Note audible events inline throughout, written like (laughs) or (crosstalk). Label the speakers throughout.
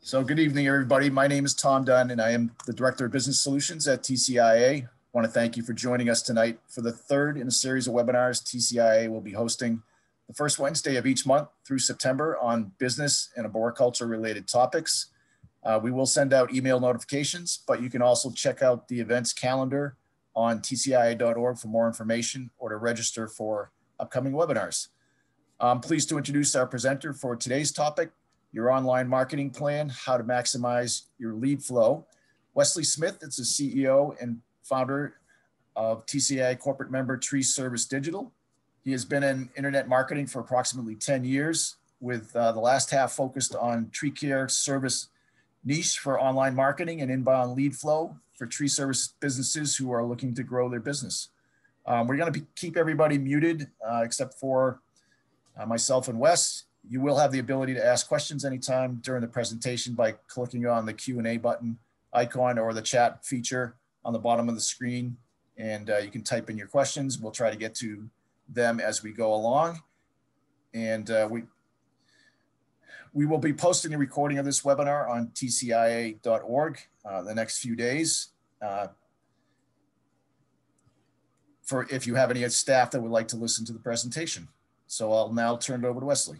Speaker 1: So good evening, everybody. My name is Tom Dunn, and I am the Director of Business Solutions at TCIA. I want to thank you for joining us tonight for the third in a series of webinars TCIA will be hosting the first Wednesday of each month through September on business and arboriculture related topics. Uh, we will send out email notifications, but you can also check out the events calendar on tcia.org for more information or to register for upcoming webinars. I'm pleased to introduce our presenter for today's topic, your online marketing plan, how to maximize your lead flow. Wesley Smith is the CEO and founder of TCI corporate member Tree Service Digital. He has been in internet marketing for approximately 10 years, with uh, the last half focused on tree care service niche for online marketing and inbound lead flow for tree service businesses who are looking to grow their business. Um, we're going to keep everybody muted uh, except for uh, myself and Wes you will have the ability to ask questions anytime during the presentation by clicking on the Q&A button icon or the chat feature on the bottom of the screen. And uh, you can type in your questions. We'll try to get to them as we go along. And uh, we, we will be posting a recording of this webinar on tcia.org uh, the next few days. Uh, for if you have any staff that would like to listen to the presentation. So I'll now turn it over to Wesley.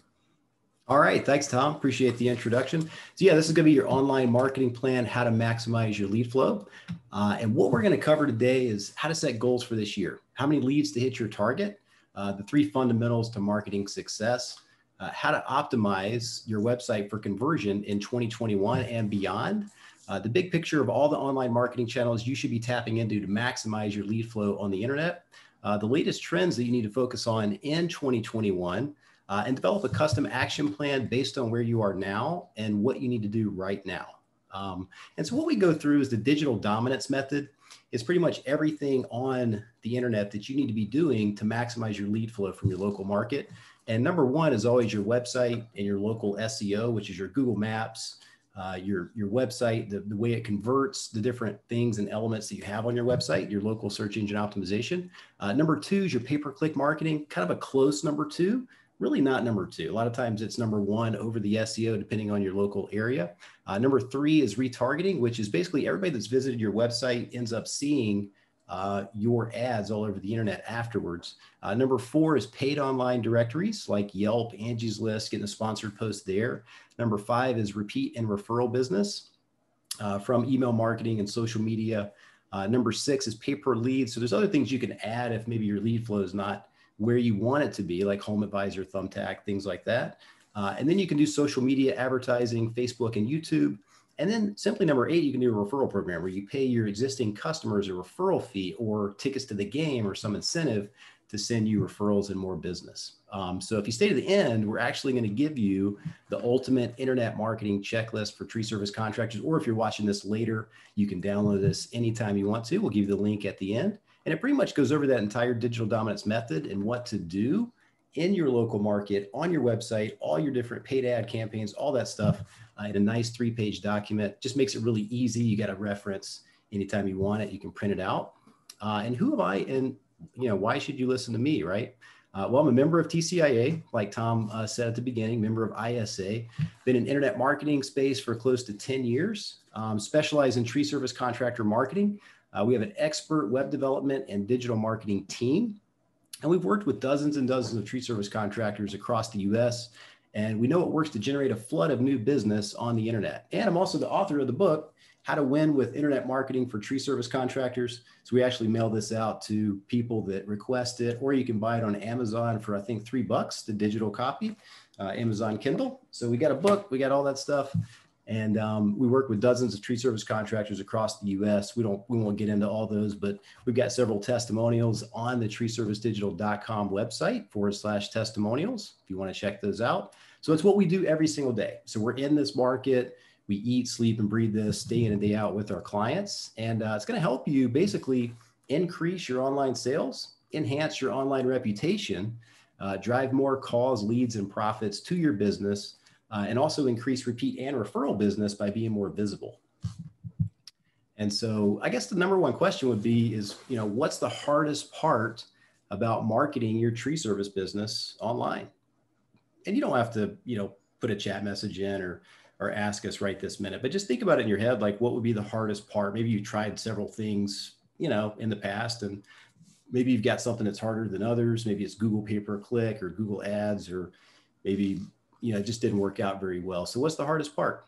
Speaker 2: All right. Thanks, Tom. Appreciate the introduction. So, yeah, this is going to be your online marketing plan, how to maximize your lead flow. Uh, and what we're going to cover today is how to set goals for this year, how many leads to hit your target, uh, the three fundamentals to marketing success, uh, how to optimize your website for conversion in 2021 and beyond. Uh, the big picture of all the online marketing channels you should be tapping into to maximize your lead flow on the internet. Uh, the latest trends that you need to focus on in 2021 uh, and develop a custom action plan based on where you are now and what you need to do right now. Um, and so what we go through is the digital dominance method. It's pretty much everything on the internet that you need to be doing to maximize your lead flow from your local market. And number one is always your website and your local SEO, which is your Google Maps, uh, your, your website, the, the way it converts the different things and elements that you have on your website, your local search engine optimization. Uh, number two is your pay-per-click marketing, kind of a close number two really not number two. A lot of times it's number one over the SEO, depending on your local area. Uh, number three is retargeting, which is basically everybody that's visited your website ends up seeing uh, your ads all over the internet afterwards. Uh, number four is paid online directories like Yelp, Angie's List, getting a sponsored post there. Number five is repeat and referral business uh, from email marketing and social media. Uh, number six is pay per lead. So there's other things you can add if maybe your lead flow is not where you want it to be, like Home Advisor, Thumbtack, things like that. Uh, and then you can do social media advertising, Facebook and YouTube. And then simply number eight, you can do a referral program where you pay your existing customers a referral fee or tickets to the game or some incentive to send you referrals and more business. Um, so if you stay to the end, we're actually going to give you the ultimate internet marketing checklist for tree service contractors. Or if you're watching this later, you can download this anytime you want to. We'll give you the link at the end. And it pretty much goes over that entire digital dominance method and what to do in your local market, on your website, all your different paid ad campaigns, all that stuff uh, in a nice three page document. Just makes it really easy. You got a reference anytime you want it, you can print it out. Uh, and who am I? And, you know, why should you listen to me, right? Uh, well, I'm a member of TCIA, like Tom uh, said at the beginning, member of ISA. Been in internet marketing space for close to 10 years. Um, specialize in tree service contractor marketing. Uh, we have an expert web development and digital marketing team. And we've worked with dozens and dozens of tree service contractors across the US. And we know it works to generate a flood of new business on the internet. And I'm also the author of the book, How to Win with Internet Marketing for Tree Service Contractors. So we actually mail this out to people that request it, or you can buy it on Amazon for, I think, three bucks, the digital copy, uh, Amazon Kindle. So we got a book, we got all that stuff. And um, we work with dozens of tree service contractors across the U.S. We don't, we won't get into all those, but we've got several testimonials on the treeservicedigital.com website forward slash testimonials if you want to check those out. So it's what we do every single day. So we're in this market. We eat, sleep, and breathe this day in and day out with our clients, and uh, it's going to help you basically increase your online sales, enhance your online reputation, uh, drive more calls, leads, and profits to your business uh, and also increase repeat and referral business by being more visible. And so I guess the number one question would be is, you know, what's the hardest part about marketing your tree service business online? And you don't have to, you know, put a chat message in or or ask us right this minute. But just think about it in your head, like what would be the hardest part? Maybe you tried several things, you know, in the past, and maybe you've got something that's harder than others. Maybe it's Google pay per click or Google Ads, or maybe you know it just didn't work out very well. So what's the hardest part?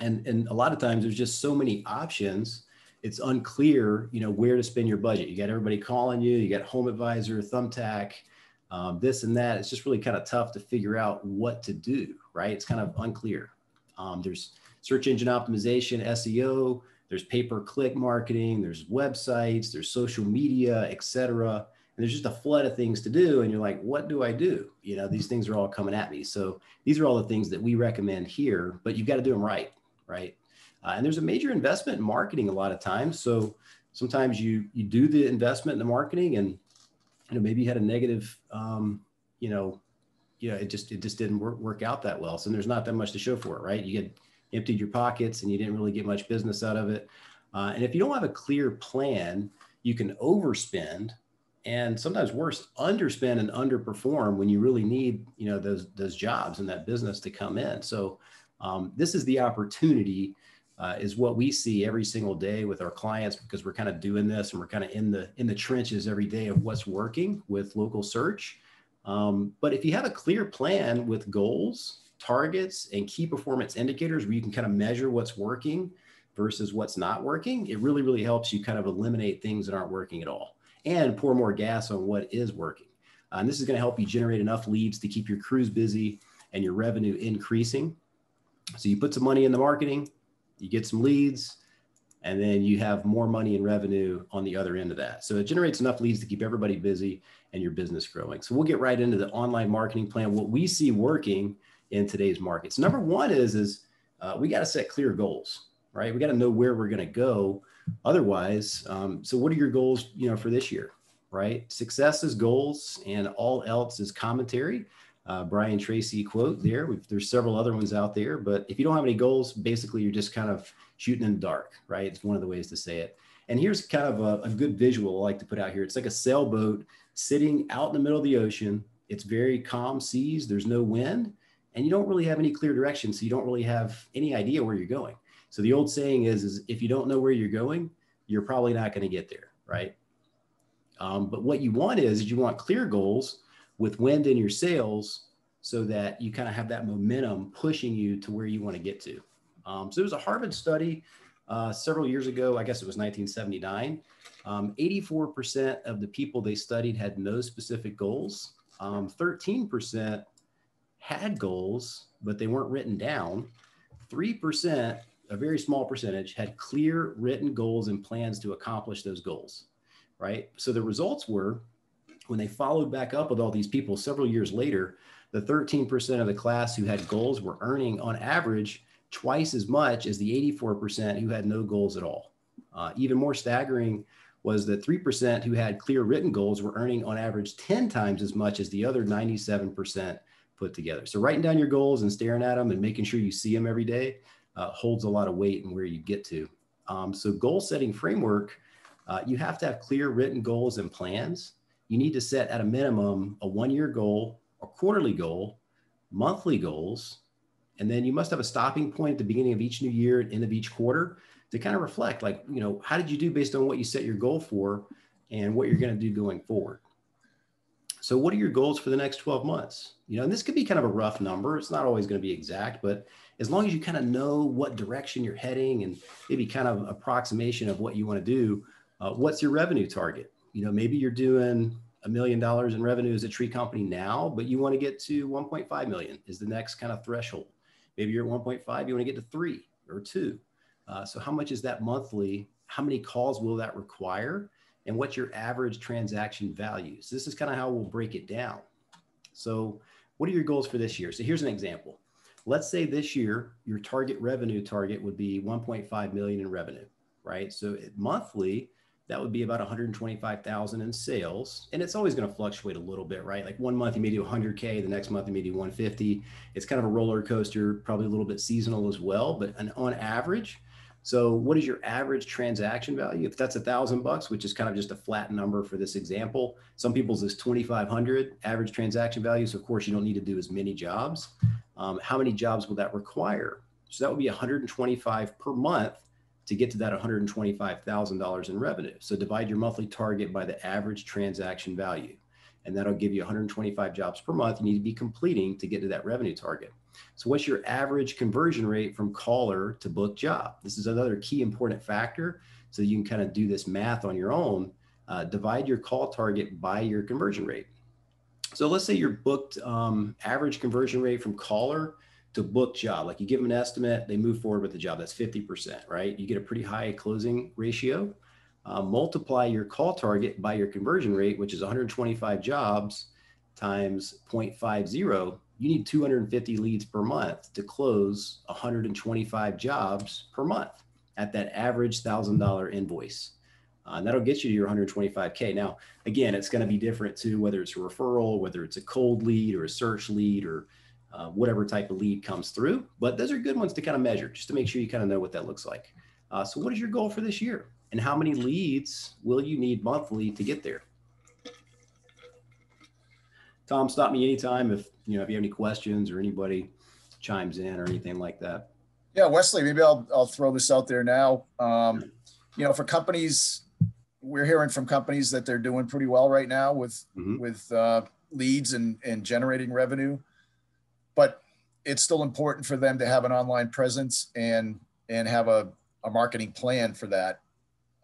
Speaker 2: And and a lot of times there's just so many options. It's unclear, you know, where to spend your budget. You got everybody calling you. You got Home Advisor, Thumbtack, um, this and that. It's just really kind of tough to figure out what to do. Right? It's kind of unclear. Um, there's search engine optimization, SEO. There's pay per click marketing. There's websites. There's social media, etc and there's just a flood of things to do and you're like what do i do? You know these things are all coming at me. So these are all the things that we recommend here but you've got to do them right right? Uh, and there's a major investment in marketing a lot of times. So sometimes you you do the investment in the marketing and you know maybe you had a negative um, you know you know it just it just didn't work, work out that well. So there's not that much to show for it right? You get emptied your pockets and you didn't really get much business out of it. Uh, and if you don't have a clear plan you can overspend and sometimes worse underspend and underperform when you really need you know those those jobs and that business to come in. So um, this is the opportunity uh, is what we see every single day with our clients because we're kind of doing this and we're kind of in the in the trenches every day of what's working with local search. Um, but if you have a clear plan with goals targets and key performance indicators where you can kind of measure what's working versus what's not working it really really helps you kind of eliminate things that aren't working at all and pour more gas on what is working. Uh, and this is going to help you generate enough leads to keep your crews busy and your revenue increasing. So you put some money in the marketing, you get some leads, and then you have more money and revenue on the other end of that. So it generates enough leads to keep everybody busy and your business growing. So we'll get right into the online marketing plan. What we see working in today's markets. Number one is is uh, we got to set clear goals, right? We got to know where we're going to go otherwise um, so what are your goals you know for this year right? Success is goals and all else is commentary. Uh, brian tracy quote there We've, there's several other ones out there but if you don't have any goals basically you're just kind of shooting in the dark right? It's one of the ways to say it. And here's kind of a, a good visual i like to put out here. It's like a sailboat sitting out in the middle of the ocean. It's very calm seas there's no wind and you don't really have any clear direction so you don't really have any idea where you're going so the old saying is, is if you don't know where you're going, you're probably not going to get there, right? Um, but what you want is, is you want clear goals with wind in your sails so that you kind of have that momentum pushing you to where you want to get to. Um, so there was a Harvard study uh, several years ago, I guess it was 1979. Um, 84% of the people they studied had no specific goals. 13% um, had goals, but they weren't written down. 3% a very small percentage had clear written goals and plans to accomplish those goals, right? So the results were when they followed back up with all these people several years later, the 13% of the class who had goals were earning on average twice as much as the 84% who had no goals at all. Uh, even more staggering was that 3% who had clear written goals were earning on average 10 times as much as the other 97% put together. So writing down your goals and staring at them and making sure you see them every day uh, holds a lot of weight in where you get to. Um, so goal setting framework, uh, you have to have clear written goals and plans. You need to set at a minimum a one year goal, a quarterly goal, monthly goals, and then you must have a stopping point at the beginning of each new year and end of each quarter to kind of reflect like, you know, how did you do based on what you set your goal for and what you're going to do going forward. So what are your goals for the next 12 months? You know, and this could be kind of a rough number. It's not always going to be exact, but as long as you kind of know what direction you're heading and maybe kind of approximation of what you want to do, uh, what's your revenue target? You know, maybe you're doing a million dollars in revenue as a tree company now, but you want to get to 1.5 million is the next kind of threshold. Maybe you're at 1.5, you want to get to three or two. Uh, so how much is that monthly? How many calls will that require? And what's your average transaction value? So this is kind of how we'll break it down. So what are your goals for this year? So here's an example let's say this year your target revenue target would be 1.5 million in revenue, right? So monthly, that would be about 125,000 in sales. And it's always going to fluctuate a little bit, right? Like one month you may do 100K, the next month you may do 150. It's kind of a roller coaster, probably a little bit seasonal as well, but an, on average, so what is your average transaction value? If that's a thousand bucks, which is kind of just a flat number for this example, some people's is 2,500 average transaction value. So of course you don't need to do as many jobs. Um, how many jobs will that require? So that would be 125 per month to get to that $125,000 in revenue. So divide your monthly target by the average transaction value, and that'll give you 125 jobs per month you need to be completing to get to that revenue target. So what's your average conversion rate from caller to book job? This is another key important factor. So you can kind of do this math on your own. Uh, divide your call target by your conversion rate. So let's say you're booked um, average conversion rate from caller to book job. Like you give them an estimate, they move forward with the job. That's 50%, right? You get a pretty high closing ratio. Uh, multiply your call target by your conversion rate, which is 125 jobs times 0.50. You need 250 leads per month to close 125 jobs per month at that average $1,000 invoice. Uh, and that'll get you to your 125K. Now, again, it's going to be different too, whether it's a referral, whether it's a cold lead or a search lead or uh, whatever type of lead comes through. But those are good ones to kind of measure just to make sure you kind of know what that looks like. Uh, so, what is your goal for this year? And how many leads will you need monthly to get there? Tom, stop me anytime if you know if you have any questions or anybody chimes in or anything like that.
Speaker 1: Yeah, Wesley, maybe I'll I'll throw this out there now. Um, you know, for companies, we're hearing from companies that they're doing pretty well right now with mm-hmm. with uh, leads and and generating revenue, but it's still important for them to have an online presence and and have a, a marketing plan for that.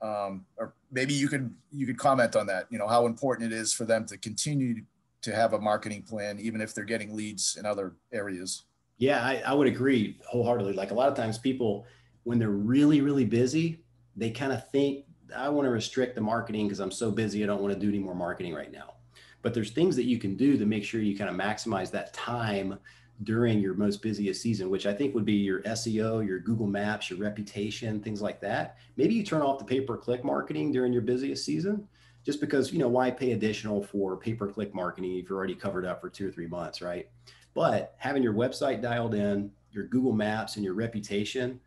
Speaker 1: Um, or maybe you could you could comment on that. You know how important it is for them to continue to have a marketing plan, even if they're getting leads in other areas.
Speaker 2: Yeah, I, I would agree wholeheartedly. Like a lot of times, people when they're really really busy, they kind of think I want to restrict the marketing because I'm so busy. I don't want to do any more marketing right now. But there's things that you can do to make sure you kind of maximize that time during your most busiest season, which I think would be your SEO, your Google Maps, your reputation, things like that. Maybe you turn off the pay per click marketing during your busiest season, just because, you know, why pay additional for pay per click marketing if you're already covered up for two or three months, right? But having your website dialed in, your Google Maps, and your reputation,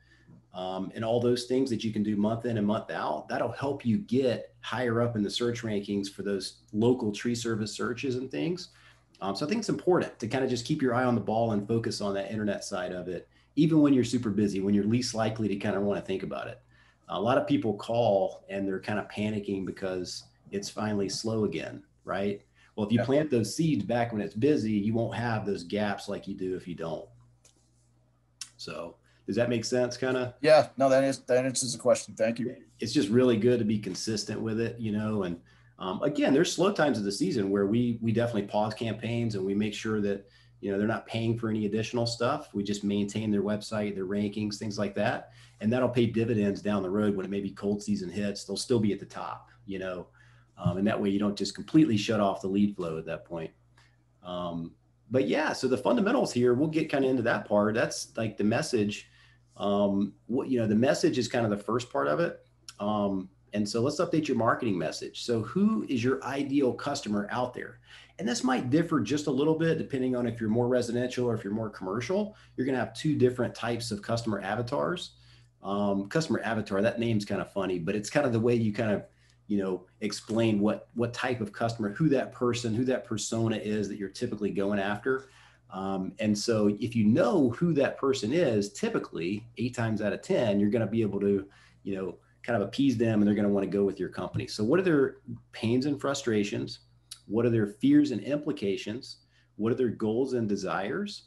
Speaker 2: um, and all those things that you can do month in and month out, that'll help you get higher up in the search rankings for those local tree service searches and things um, so I think it's important to kind of just keep your eye on the ball and focus on that internet side of it, even when you're super busy, when you're least likely to kind of want to think about it. A lot of people call and they're kind of panicking because it's finally slow again, right? Well, if you yeah. plant those seeds back when it's busy, you won't have those gaps like you do if you don't. So does that make sense? Kind of?
Speaker 1: Yeah, no, that is that answers the question. Thank you.
Speaker 2: It's just really good to be consistent with it, you know, and um, again, there's slow times of the season where we we definitely pause campaigns and we make sure that you know they're not paying for any additional stuff. We just maintain their website, their rankings, things like that, and that'll pay dividends down the road when it maybe cold season hits. They'll still be at the top, you know, um, and that way you don't just completely shut off the lead flow at that point. Um, but yeah, so the fundamentals here, we'll get kind of into that part. That's like the message. Um, what you know, the message is kind of the first part of it. Um, and so let's update your marketing message. So, who is your ideal customer out there? And this might differ just a little bit depending on if you're more residential or if you're more commercial. You're going to have two different types of customer avatars. Um, customer avatar, that name's kind of funny, but it's kind of the way you kind of you know explain what what type of customer who that person who that persona is that you're typically going after um, and so if you know who that person is typically eight times out of ten you're going to be able to you know kind of appease them and they're going to want to go with your company. So, what are their pains and frustrations? What are their fears and implications? What are their goals and desires?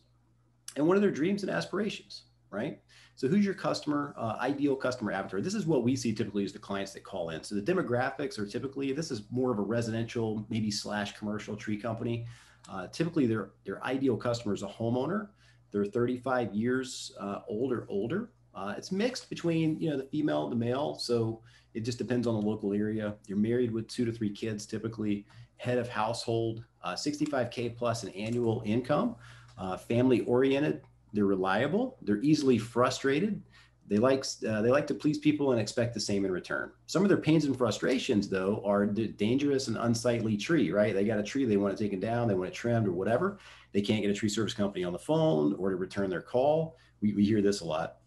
Speaker 2: And what are their dreams and aspirations, right? So, who's your customer, uh, ideal customer avatar? This is what we see typically as the clients that call in. So, the demographics are typically this is more of a residential, maybe slash commercial tree company. Uh, typically, their their ideal customer is a homeowner. They're 35 years uh, old or older. Uh, it's mixed between you know the female the male, so it just depends on the local area. You're married with two to three kids, typically head of household, uh, 65k plus an annual income, uh, family oriented. They're reliable. They're easily frustrated. They like uh, they like to please people and expect the same in return. Some of their pains and frustrations, though, are dangerous and unsightly tree. Right? They got a tree, they want it taken down, they want it trimmed or whatever. They can't get a tree service company on the phone or to return their call. We, we hear this a lot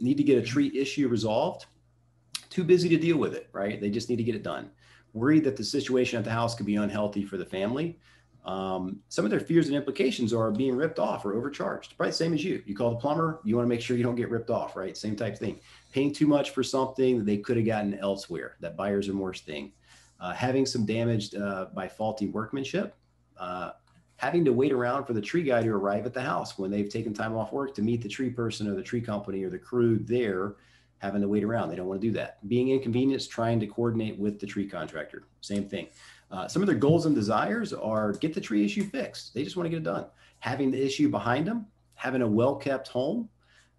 Speaker 2: need to get a tree issue resolved, too busy to deal with it, right? They just need to get it done. Worried that the situation at the house could be unhealthy for the family. Um, some of their fears and implications are being ripped off or overcharged. Probably the same as you. You call the plumber, you want to make sure you don't get ripped off, right? Same type thing. Paying too much for something that they could have gotten elsewhere. That buyer's remorse thing. Uh, having some damage uh, by faulty workmanship. Uh, having to wait around for the tree guy to arrive at the house when they've taken time off work to meet the tree person or the tree company or the crew there having to wait around. They don't want to do that. Being inconvenienced, trying to coordinate with the tree contractor. Same thing. Uh, some of their goals and desires are get the tree issue fixed. They just want to get it done. Having the issue behind them, having a well kept home,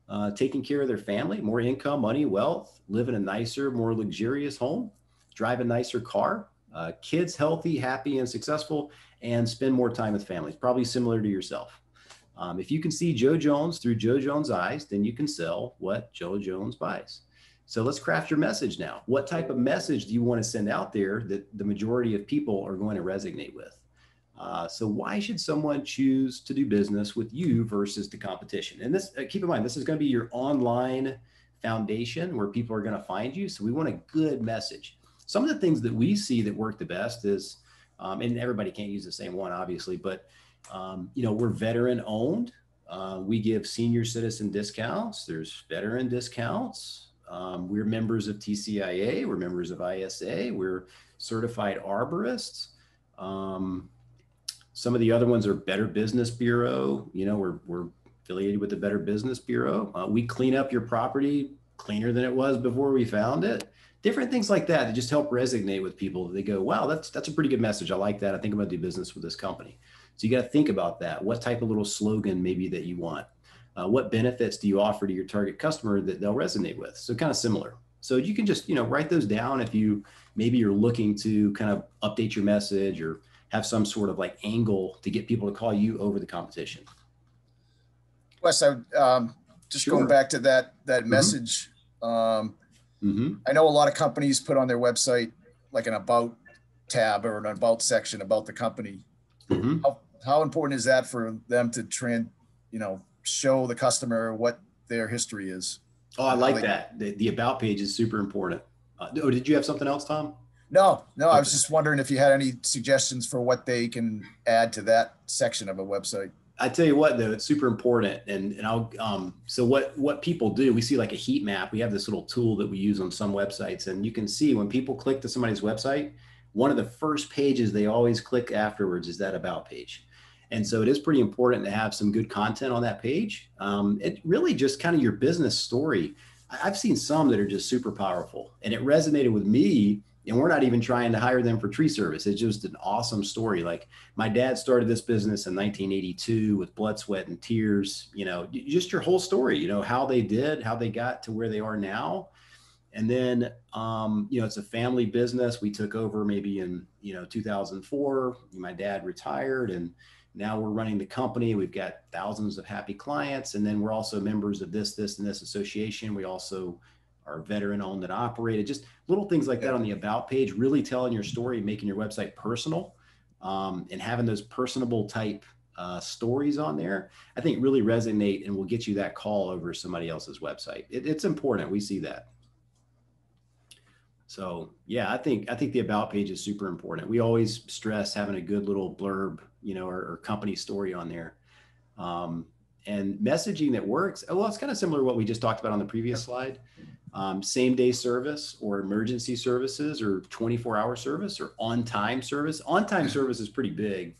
Speaker 2: uh, taking care of their family, more income, money, wealth, live in a nicer, more luxurious home, drive a nicer car, uh, kids healthy, happy, and successful, and spend more time with families, probably similar to yourself. Um, if you can see Joe Jones through Joe Jones' eyes, then you can sell what Joe Jones buys. So let's craft your message now. What type of message do you want to send out there that the majority of people are going to resonate with? Uh, so why should someone choose to do business with you versus the competition? And this, uh, keep in mind, this is going to be your online foundation where people are going to find you. So we want a good message. Some of the things that we see that work the best is, um, and everybody can't use the same one, obviously, but um, you know we're veteran owned. Uh, we give senior citizen discounts. There's veteran discounts. Um, we're members of TCIA, we're members of ISA, we're certified arborists. Um, some of the other ones are Better Business Bureau. You know, we're, we're affiliated with the Better Business Bureau. Uh, we clean up your property cleaner than it was before we found it. Different things like that that just help resonate with people. They go, wow, that's that's a pretty good message. I like that. I think I'm gonna do business with this company. So you got to think about that. What type of little slogan maybe that you want? Uh, what benefits do you offer to your target customer that they'll resonate with so kind of similar so you can just you know write those down if you maybe you're looking to kind of update your message or have some sort of like angle to get people to call you over the competition
Speaker 1: wes i um, just sure. going back to that that mm-hmm. message um, mm-hmm. i know a lot of companies put on their website like an about tab or an about section about the company mm-hmm. how, how important is that for them to trend you know show the customer what their history is.
Speaker 2: Oh, I like, like that. The, the, about page is super important. Uh, oh, did you have something else, Tom?
Speaker 1: No, no. Okay. I was just wondering if you had any suggestions for what they can add to that section of a website.
Speaker 2: I tell you what, though, it's super important. And and I'll um, so what what people do, we see like a heat map. We have this little tool that we use on some websites, and you can see when people click to somebody's website, one of the first pages they always click afterwards is that about page. And so it is pretty important to have some good content on that page. Um, it really just kind of your business story. I've seen some that are just super powerful and it resonated with me. And we're not even trying to hire them for tree service. It's just an awesome story. Like my dad started this business in 1982 with blood, sweat, and tears. You know, just your whole story, you know, how they did, how they got to where they are now. And then, um, you know, it's a family business. We took over maybe in, you know, 2004. My dad retired and, now we're running the company. We've got thousands of happy clients. And then we're also members of this, this, and this association. We also are veteran owned and operated. Just little things like that on the about page, really telling your story, making your website personal, um, and having those personable type uh, stories on there, I think really resonate and will get you that call over somebody else's website. It, it's important. We see that. So yeah, I think I think the about page is super important. We always stress having a good little blurb, you know, or, or company story on there, um, and messaging that works. Well, it's kind of similar to what we just talked about on the previous slide. Um, same day service or emergency services or 24 hour service or on time service. On time service is pretty big,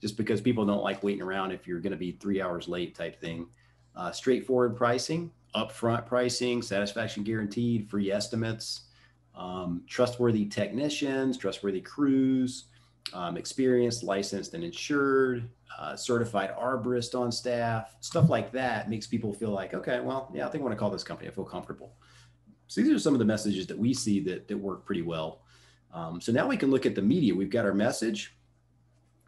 Speaker 2: just because people don't like waiting around if you're going to be three hours late type thing. Uh, straightforward pricing, upfront pricing, satisfaction guaranteed, free estimates um, trustworthy technicians, trustworthy crews, um, experienced, licensed, and insured, uh, certified arborist on staff, stuff like that makes people feel like, okay, well, yeah, I think I want to call this company. I feel comfortable. So these are some of the messages that we see that, that work pretty well. Um, so now we can look at the media. We've got our message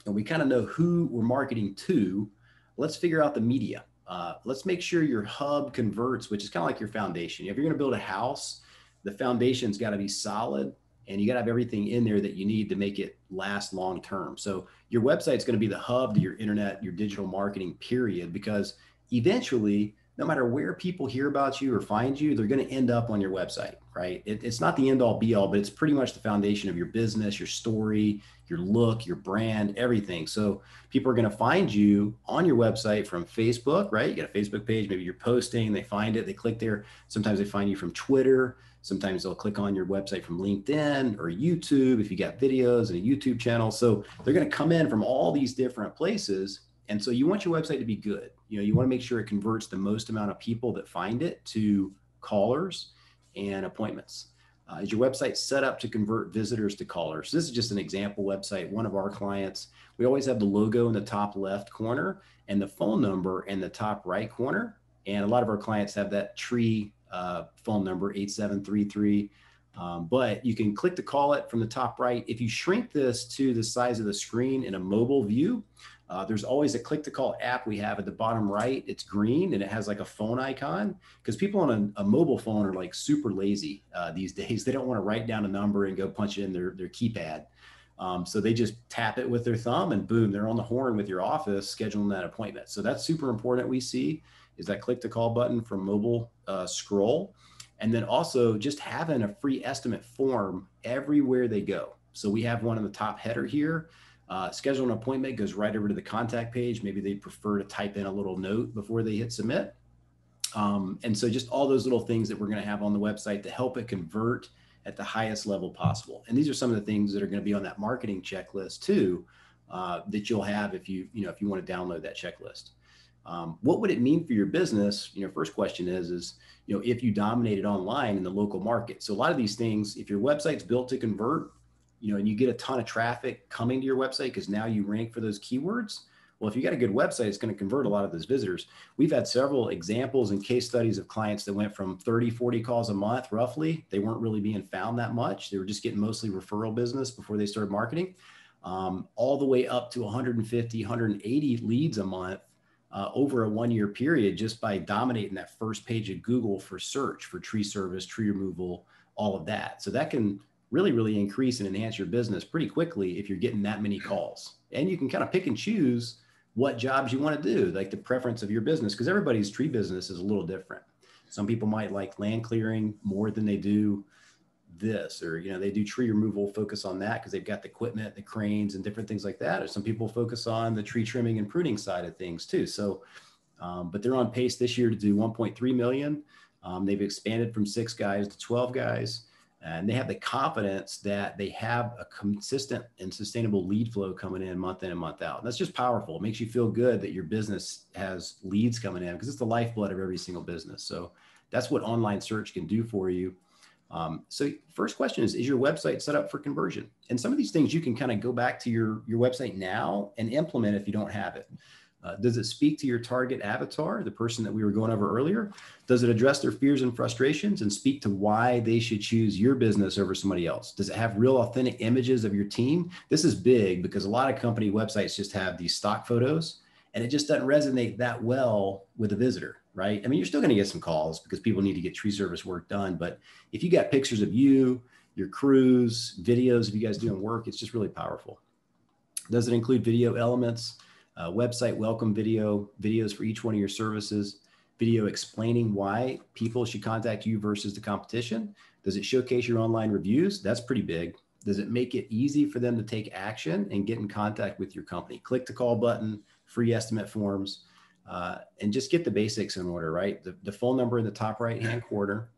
Speaker 2: and we kind of know who we're marketing to. Let's figure out the media. Uh, let's make sure your hub converts, which is kind of like your foundation. If you're going to build a house, the foundation's got to be solid and you got to have everything in there that you need to make it last long term. So your website's going to be the hub to your internet, your digital marketing period, because eventually, no matter where people hear about you or find you, they're going to end up on your website. right? It, it's not the end all be all, but it's pretty much the foundation of your business, your story, your look, your brand, everything. So people are going to find you on your website from Facebook, right? You got a Facebook page, maybe you're posting, they find it, they click there. Sometimes they find you from Twitter. Sometimes they'll click on your website from LinkedIn or YouTube if you got videos and a YouTube channel. So they're going to come in from all these different places. And so you want your website to be good. You know, you want to make sure it converts the most amount of people that find it to callers and appointments. Uh, is your website set up to convert visitors to callers? So This is just an example website. One of our clients, we always have the logo in the top left corner and the phone number in the top right corner. And a lot of our clients have that tree uh, phone number 8733. Um, but you can click to call it from the top right. If you shrink this to the size of the screen in a mobile view, uh, there's always a click to call app we have at the bottom right. It's green and it has like a phone icon because people on a, a, mobile phone are like super lazy uh, these (laughs) days. They don't want to write down a number and go punch it in their, their keypad. Um, so they just tap it with their thumb and boom, they're on the horn with your office scheduling that appointment. So that's super important. We see is that click to call button from mobile uh, scroll. And then also just having a free estimate form everywhere they go. So we have one in the top header here uh, schedule an appointment goes right over to the contact page. Maybe they prefer to type in a little note before they hit submit. Um, and so just all those little things that we're going to have on the website to help it convert at the highest level possible. And these are some of the things that are going to be on that marketing checklist too, uh, that you'll have if you, you know, if you want to download that checklist. Um, what would it mean for your business? You know, first question is, is, you know, if you dominated online in the local market. So a lot of these things, if your website's built to convert, you know, and you get a ton of traffic coming to your website because now you rank for those keywords. Well, if you got a good website, it's going to convert a lot of those visitors. We've had several examples and case studies of clients that went from 30, 40 calls a month, roughly. They weren't really being found that much. They were just getting mostly referral business before they started marketing, um, all the way up to 150, 180 leads a month uh, over a one year period just by dominating that first page of Google for search for tree service, tree removal, all of that. So that can really, really increase and enhance your business pretty quickly if you're getting that many calls. And you can kind of pick and choose what jobs you want to do, like the preference of your business, because everybody's tree business is a little different. Some people might like land clearing more than they do this, or you know, they do tree removal, focus on that because they've got the equipment, the cranes, and different things like that. Or some people focus on the tree trimming and pruning side of things too. So, um, but they're on pace this year to do 1.3 million. Um, they've expanded from six guys to 12 guys and they have the confidence that they have a consistent and sustainable lead flow coming in month in and month out. And that's just powerful. It makes you feel good that your business has leads coming in because it's the lifeblood of every single business. So that's what online search can do for you. Um, so first question is, is your website set up for conversion? And some of these things you can kind of go back to your, your website now and implement if you don't have it. Uh, does it speak to your target avatar, the person that we were going over earlier? Does it address their fears and frustrations and speak to why they should choose your business over somebody else? Does it have real authentic images of your team? This is big because a lot of company websites just have these stock photos and it just doesn't resonate that well with a visitor, right? I mean, you're still going to get some calls because people need to get tree service work done. But if you got pictures of you, your crews, videos of you guys doing work, it's just really powerful. Does it include video elements? uh, website welcome video, videos for each one of your services, video explaining why people should contact you versus the competition. Does it showcase your online reviews? That's pretty big. Does it make it easy for them to take action and get in contact with your company? Click the call button, free estimate forms, uh, and just get the basics in order, right? The, the phone number in the top right hand corner.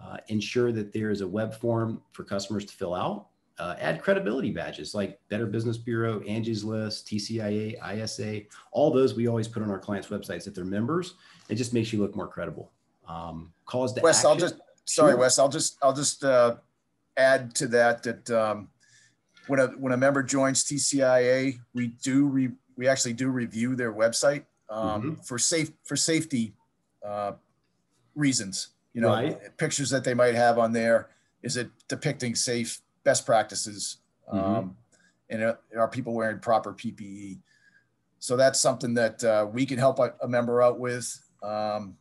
Speaker 2: Uh, ensure that there is a web form for customers to fill out uh, add credibility badges like Better Business Bureau, Angie's List, TCIA, ISA, all those we always put on our clients' websites if they're members. It just makes you look more credible. Um, calls to
Speaker 1: Wes,
Speaker 2: action.
Speaker 1: I'll just sorry. Wes, I'll just I'll just uh, add to that that um, when a when a member joins TCIA, we do re, we actually do review their website um, mm-hmm. for safe for safety uh, reasons. You know, right. pictures that they might have on there. Is it depicting safe best practices mm-hmm. um, and uh, are people wearing proper ppe so that's something that uh, we can help a, a member out with um,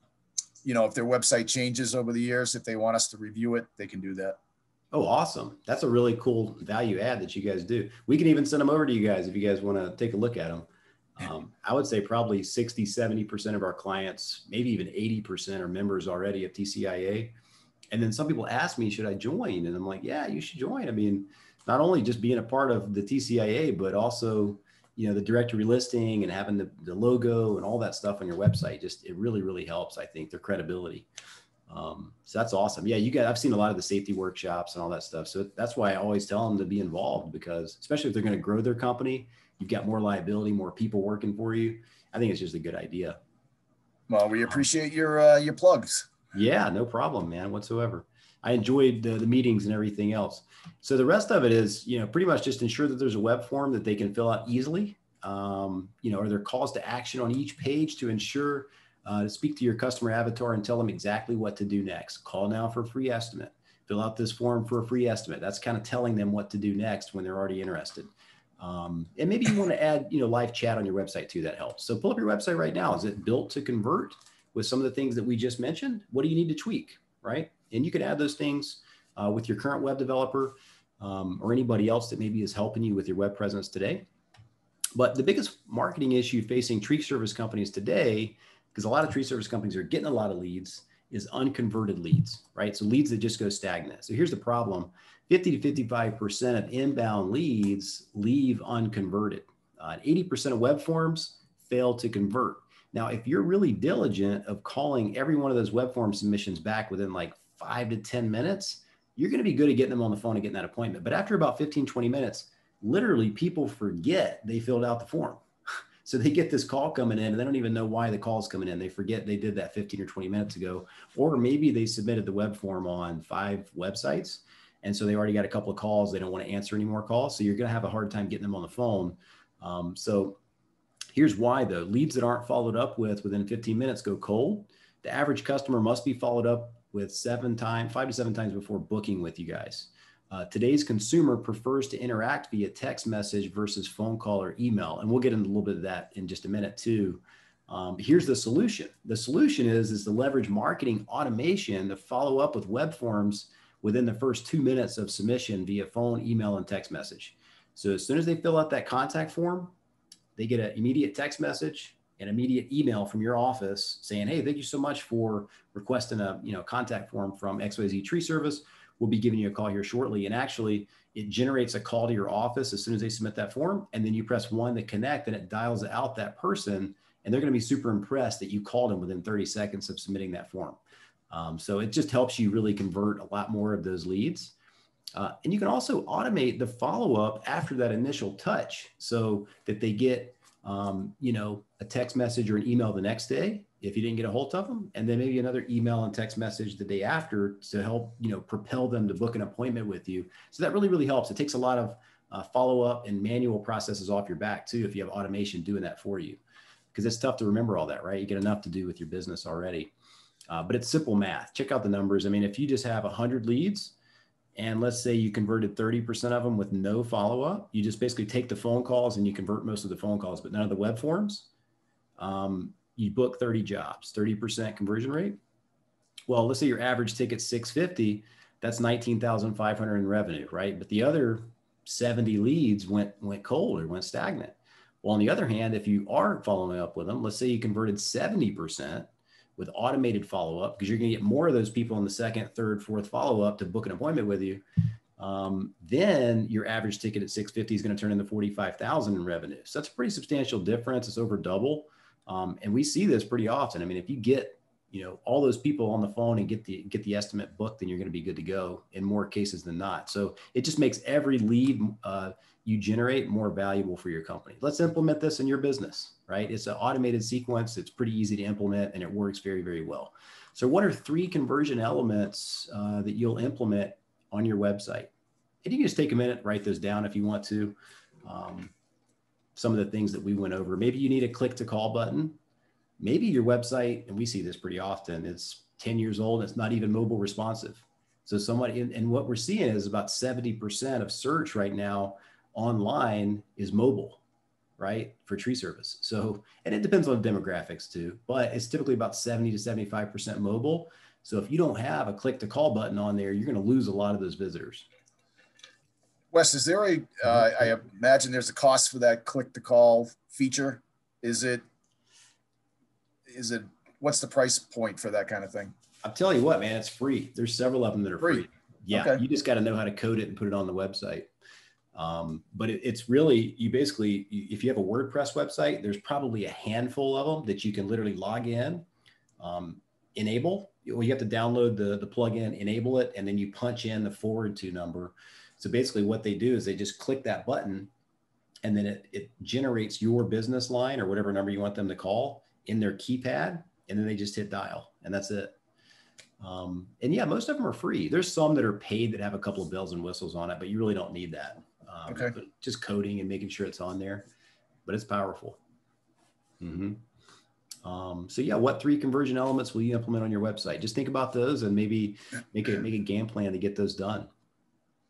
Speaker 1: you know if their website changes over the years if they want us to review it they can do that
Speaker 2: oh awesome that's a really cool value add that you guys do we can even send them over to you guys if you guys want to take a look at them um, i would say probably 60 70% of our clients maybe even 80% are members already of tcia And then some people ask me, should I join? And I'm like, yeah, you should join. I mean, not only just being a part of the TCIA, but also, you know, the directory listing and having the, the logo and all that stuff on your website. Just it really, really helps, I think, their credibility. Um, so that's awesome. Yeah, you got I've seen a lot of the safety workshops and all that stuff. So that's why I always tell them to be involved because especially if they're going to grow their company, you've got more liability, more people working for you. I think it's just a good idea.
Speaker 1: Well, we appreciate your uh, your plugs.
Speaker 2: Yeah, no problem, man, whatsoever. I enjoyed the, the meetings and everything else. So the rest of it is, you know, pretty much just ensure that there's a web form that they can fill out easily. Um, you know, are there calls to action on each page to ensure uh, to speak to your customer avatar and tell them exactly what to do next. Call now for a free estimate. Fill out this form for a free estimate. That's kind of telling them what to do next when they're already interested. Um, and maybe you want to add, you know, live chat on your website too. That helps. So pull up your website right now. Is it built to convert with some of the things that we just mentioned? What do you need to tweak, right? And you can add those things uh, with your current web developer um, or anybody else that maybe is helping you with your web presence today. But the biggest marketing issue facing tree service companies today because a lot of tree service companies are getting a lot of leads is unconverted leads, right? So leads that just go stagnant. So here's the problem 50 to 55% of inbound leads leave unconverted. Uh, 80% of web forms fail to convert. Now, if you're really diligent of calling every one of those web form submissions back within like five to 10 minutes, you're going to be good at getting them on the phone and getting that appointment. But after about 15, 20 minutes, literally people forget they filled out the form. So they get this call coming in and they don't even know why the call's coming in. They forget they did that 15 or 20 minutes ago. Or maybe they submitted the web form on five websites. And so they already got a couple of calls. They don't want to answer any more calls. So you're going to have a hard time getting them on the phone. Um, so here's why though leads that aren't followed up with within 15 minutes go cold. The average customer must be followed up with seven times, five to seven times before booking with you guys. Uh, today's consumer prefers to interact via text message versus phone call or email. And we'll get into a little bit of that in just a minute too. Um, here's the solution. The solution is, is to leverage marketing automation to follow up with web forms within the first two minutes of submission via phone, email, and text message. So as soon as they fill out that contact form, they get an immediate text message, an immediate email from your office saying, "Hey, thank you so much for requesting a you know contact form from XYZ Tree Service we'll be giving you a call here shortly. And actually, it generates a call to your office as soon as they submit that form. And then you press one to connect and it dials out that person. And they're going to be super impressed that you called them within 30 seconds of submitting that form. Um, so it just helps you really convert a lot more of those leads. Uh, and you can also automate the follow up after that initial touch so that they get, um, you know, a text message or an email the next day if you didn't get a hold of them and then maybe another email and text message the day after to help you know propel them to book an appointment with you. So that really really helps. It takes a lot of uh, follow up and manual processes off your back too if you have automation doing that for you. Because it's tough to remember all that right? You get enough to do with your business already. Uh, but it's simple math. Check out the numbers. I mean if you just have 100 leads and let's say you converted 30% of them with no follow up you just basically take the phone calls and you convert most of the phone calls but none of the web forms um, you book 30 jobs, 30% conversion rate. Well, let's say your average ticket 650, that's 19,500 in revenue, right? But the other 70 leads went went cold or went stagnant. Well, on the other hand, if you aren't following up with them, let's say you converted 70% with automated follow up, because you're going to get more of those people in the second, third, fourth follow up to book an appointment with you. Um, then your average ticket at 650 is going to turn into 45,000 in revenue. So that's a pretty substantial difference. It's over double. Um, and we see this pretty often. I mean, if you get you know all those people on the phone and get the get the estimate booked, then you're going to be good to go in more cases than not. So it just makes every lead uh, you generate more valuable for your company. Let's implement this in your business, right? It's an automated sequence. It's pretty easy to implement and it works very very well. So what are three conversion elements uh, that you'll implement on your website? And you can just take a minute, write those down if you want to. Um, some of the things that we went over. Maybe you need a click to call button. Maybe your website, and we see this pretty often, it's 10 years old, it's not even mobile responsive. So somebody, and what we're seeing is about 70% of search right now online is mobile, right? For tree service. So, and it depends on demographics too, but it's typically about 70 to 75% mobile. So if you don't have a click to call button on there, you're going to lose a lot of those visitors.
Speaker 1: Wes, is there a? Uh, I imagine there's a cost for that click to call feature. Is it? Is it? What's the price point for that kind of thing?
Speaker 2: I'll tell you what, man, it's free. There's several of them that are free. free. Yeah, okay. you just got to know how to code it and put it on the website. Um, but it, it's really you basically if you have a WordPress website, there's probably a handful of them that you can literally log in, um, enable. Well, you have to download the the plugin, enable it, and then you punch in the forward to number. So basically, what they do is they just click that button, and then it it generates your business line or whatever number you want them to call in their keypad, and then they just hit dial, and that's it. Um, and yeah, most of them are free. There's some that are paid that have a couple of bells and whistles on it, but you really don't need that. Um, okay. Just coding and making sure it's on there, but it's powerful. Mm-hmm. Um, so yeah, what three conversion elements will you implement on your website? Just think about those and maybe make a make a game plan to get those done.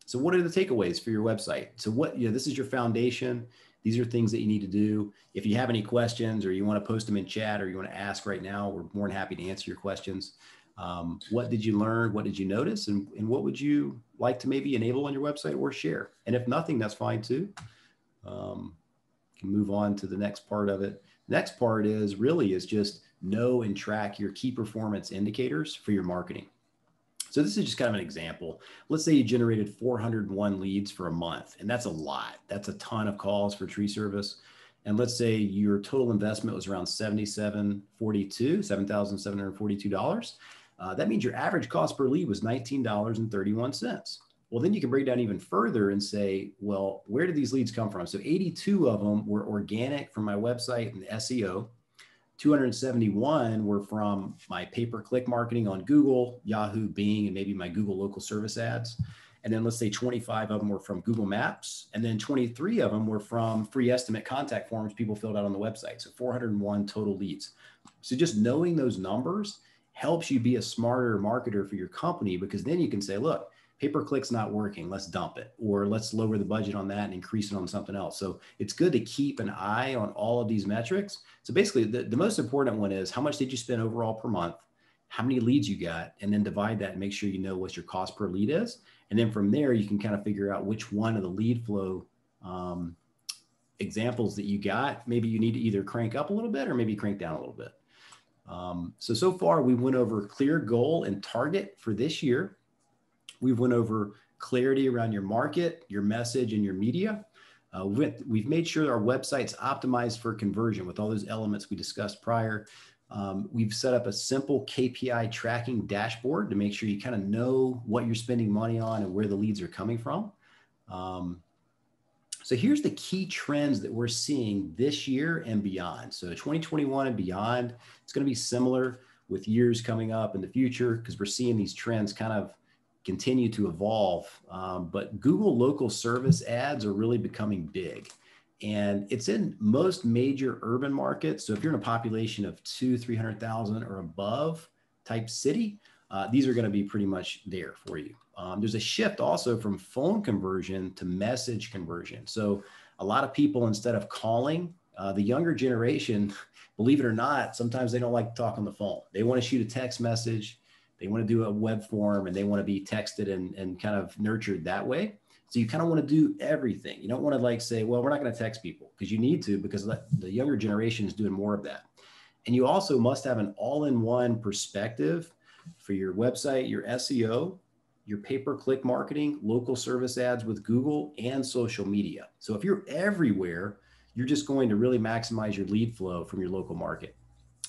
Speaker 2: So what are the takeaways for your website? So what you know, this is your foundation. These are things that you need to do. If you have any questions or you want to post them in chat or you want to ask right now, we're more than happy to answer your questions. Um, what did you learn? What did you notice? And, and what would you like to maybe enable on your website or share? And if nothing, that's fine too. Um, can move on to the next part of it. Next part is really is just know and track your key performance indicators for your marketing. So this is just kind of an example. Let's say you generated 401 leads for a month, and that's a lot. That's a ton of calls for tree service. And let's say your total investment was around 7742, $7,742. Uh, that means your average cost per lead was $19.31. Well, then you can break down even further and say, well, where did these leads come from? So 82 of them were organic from my website and SEO. 271 were from my pay per click marketing on Google, Yahoo, Bing, and maybe my Google local service ads. And then let's say 25 of them were from Google Maps. And then 23 of them were from free estimate contact forms people filled out on the website. So 401 total leads. So just knowing those numbers helps you be a smarter marketer for your company because then you can say, look, pay per click's not working. Let's dump it. Or let's lower the budget on that and increase it on something else. So it's good to keep an eye on all of these metrics. So basically, the, the most important one is how much did you spend overall per month? How many leads you got? And then divide that and make sure you know what your cost per lead is. And then from there, you can kind of figure out which one of the lead flow um, examples that you got. Maybe you need to either crank up a little bit or maybe crank down a little bit. Um, so, so far we went over clear goal and target for this year. We've went over clarity around your market, your message, and your media. Uh, with, we've made sure our website's optimized for conversion with all those elements we discussed prior. Um, we've set up a simple KPI tracking dashboard to make sure you kind of know what you're spending money on and where the leads are coming from. Um, so here's the key trends that we're seeing this year and beyond. So 2021 and beyond, it's going to be similar with years coming up in the future because we're seeing these trends kind of continue to evolve. Um, but Google local service ads are really becoming big and it's in most major urban markets. So if you're in a population of two, 300,000 or above type city, uh, these are going to be pretty much there for you. Um, there's a shift also from phone conversion to message conversion. So a lot of people, instead of calling, uh, the younger generation, (laughs) believe it or not, sometimes they don't like to talk on the phone. They want to shoot a text message, they want to do a web form, and they want to be texted and, and kind of nurtured that way. So you kind of want to do everything. You don't want to like say, well, we're not going to text people because you need to because the younger generation is doing more of that. And you also must have an all-in-one perspective for your website, your SEO, your pay-per-click marketing, local service ads with Google, and social media. So if you're everywhere, you're just going to really maximize your lead flow from your local market.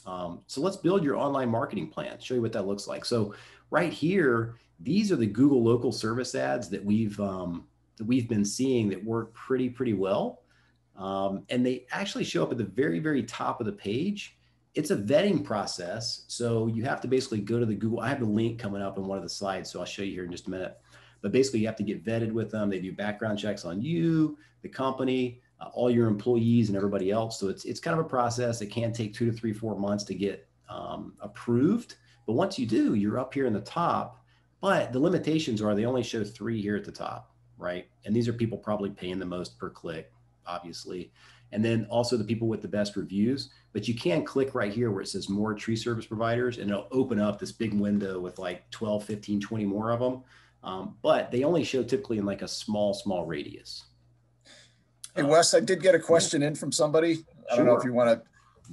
Speaker 2: Um, so let's build your online marketing plan. Show you what that looks like. So right here, these are the Google local service ads that we've um, that we've been seeing that work pretty, pretty well. Um, and they actually show up at the very, very top of the page. It's a vetting process. So you have to basically go to the Google. I have the link coming up in one of the slides, so I'll show you here in just a minute. But basically, you have to get vetted with them. They do background checks on you, the company, uh, all your employees, and everybody else. So it's it's kind of a process. It can take two to three, four months to get um, approved. But once you do, you're up here in the top. But the limitations are they only show three here at the top right? And these are people probably paying the most per click, obviously. And then also the people with the best reviews. But you can click right here where it says more tree service providers, and it'll open up this big window with like 12, 15, 20 more of them. Um, but they only show typically in like a small, small radius.
Speaker 1: Hey, Wes, I did get a question in from somebody. I don't know if you want to,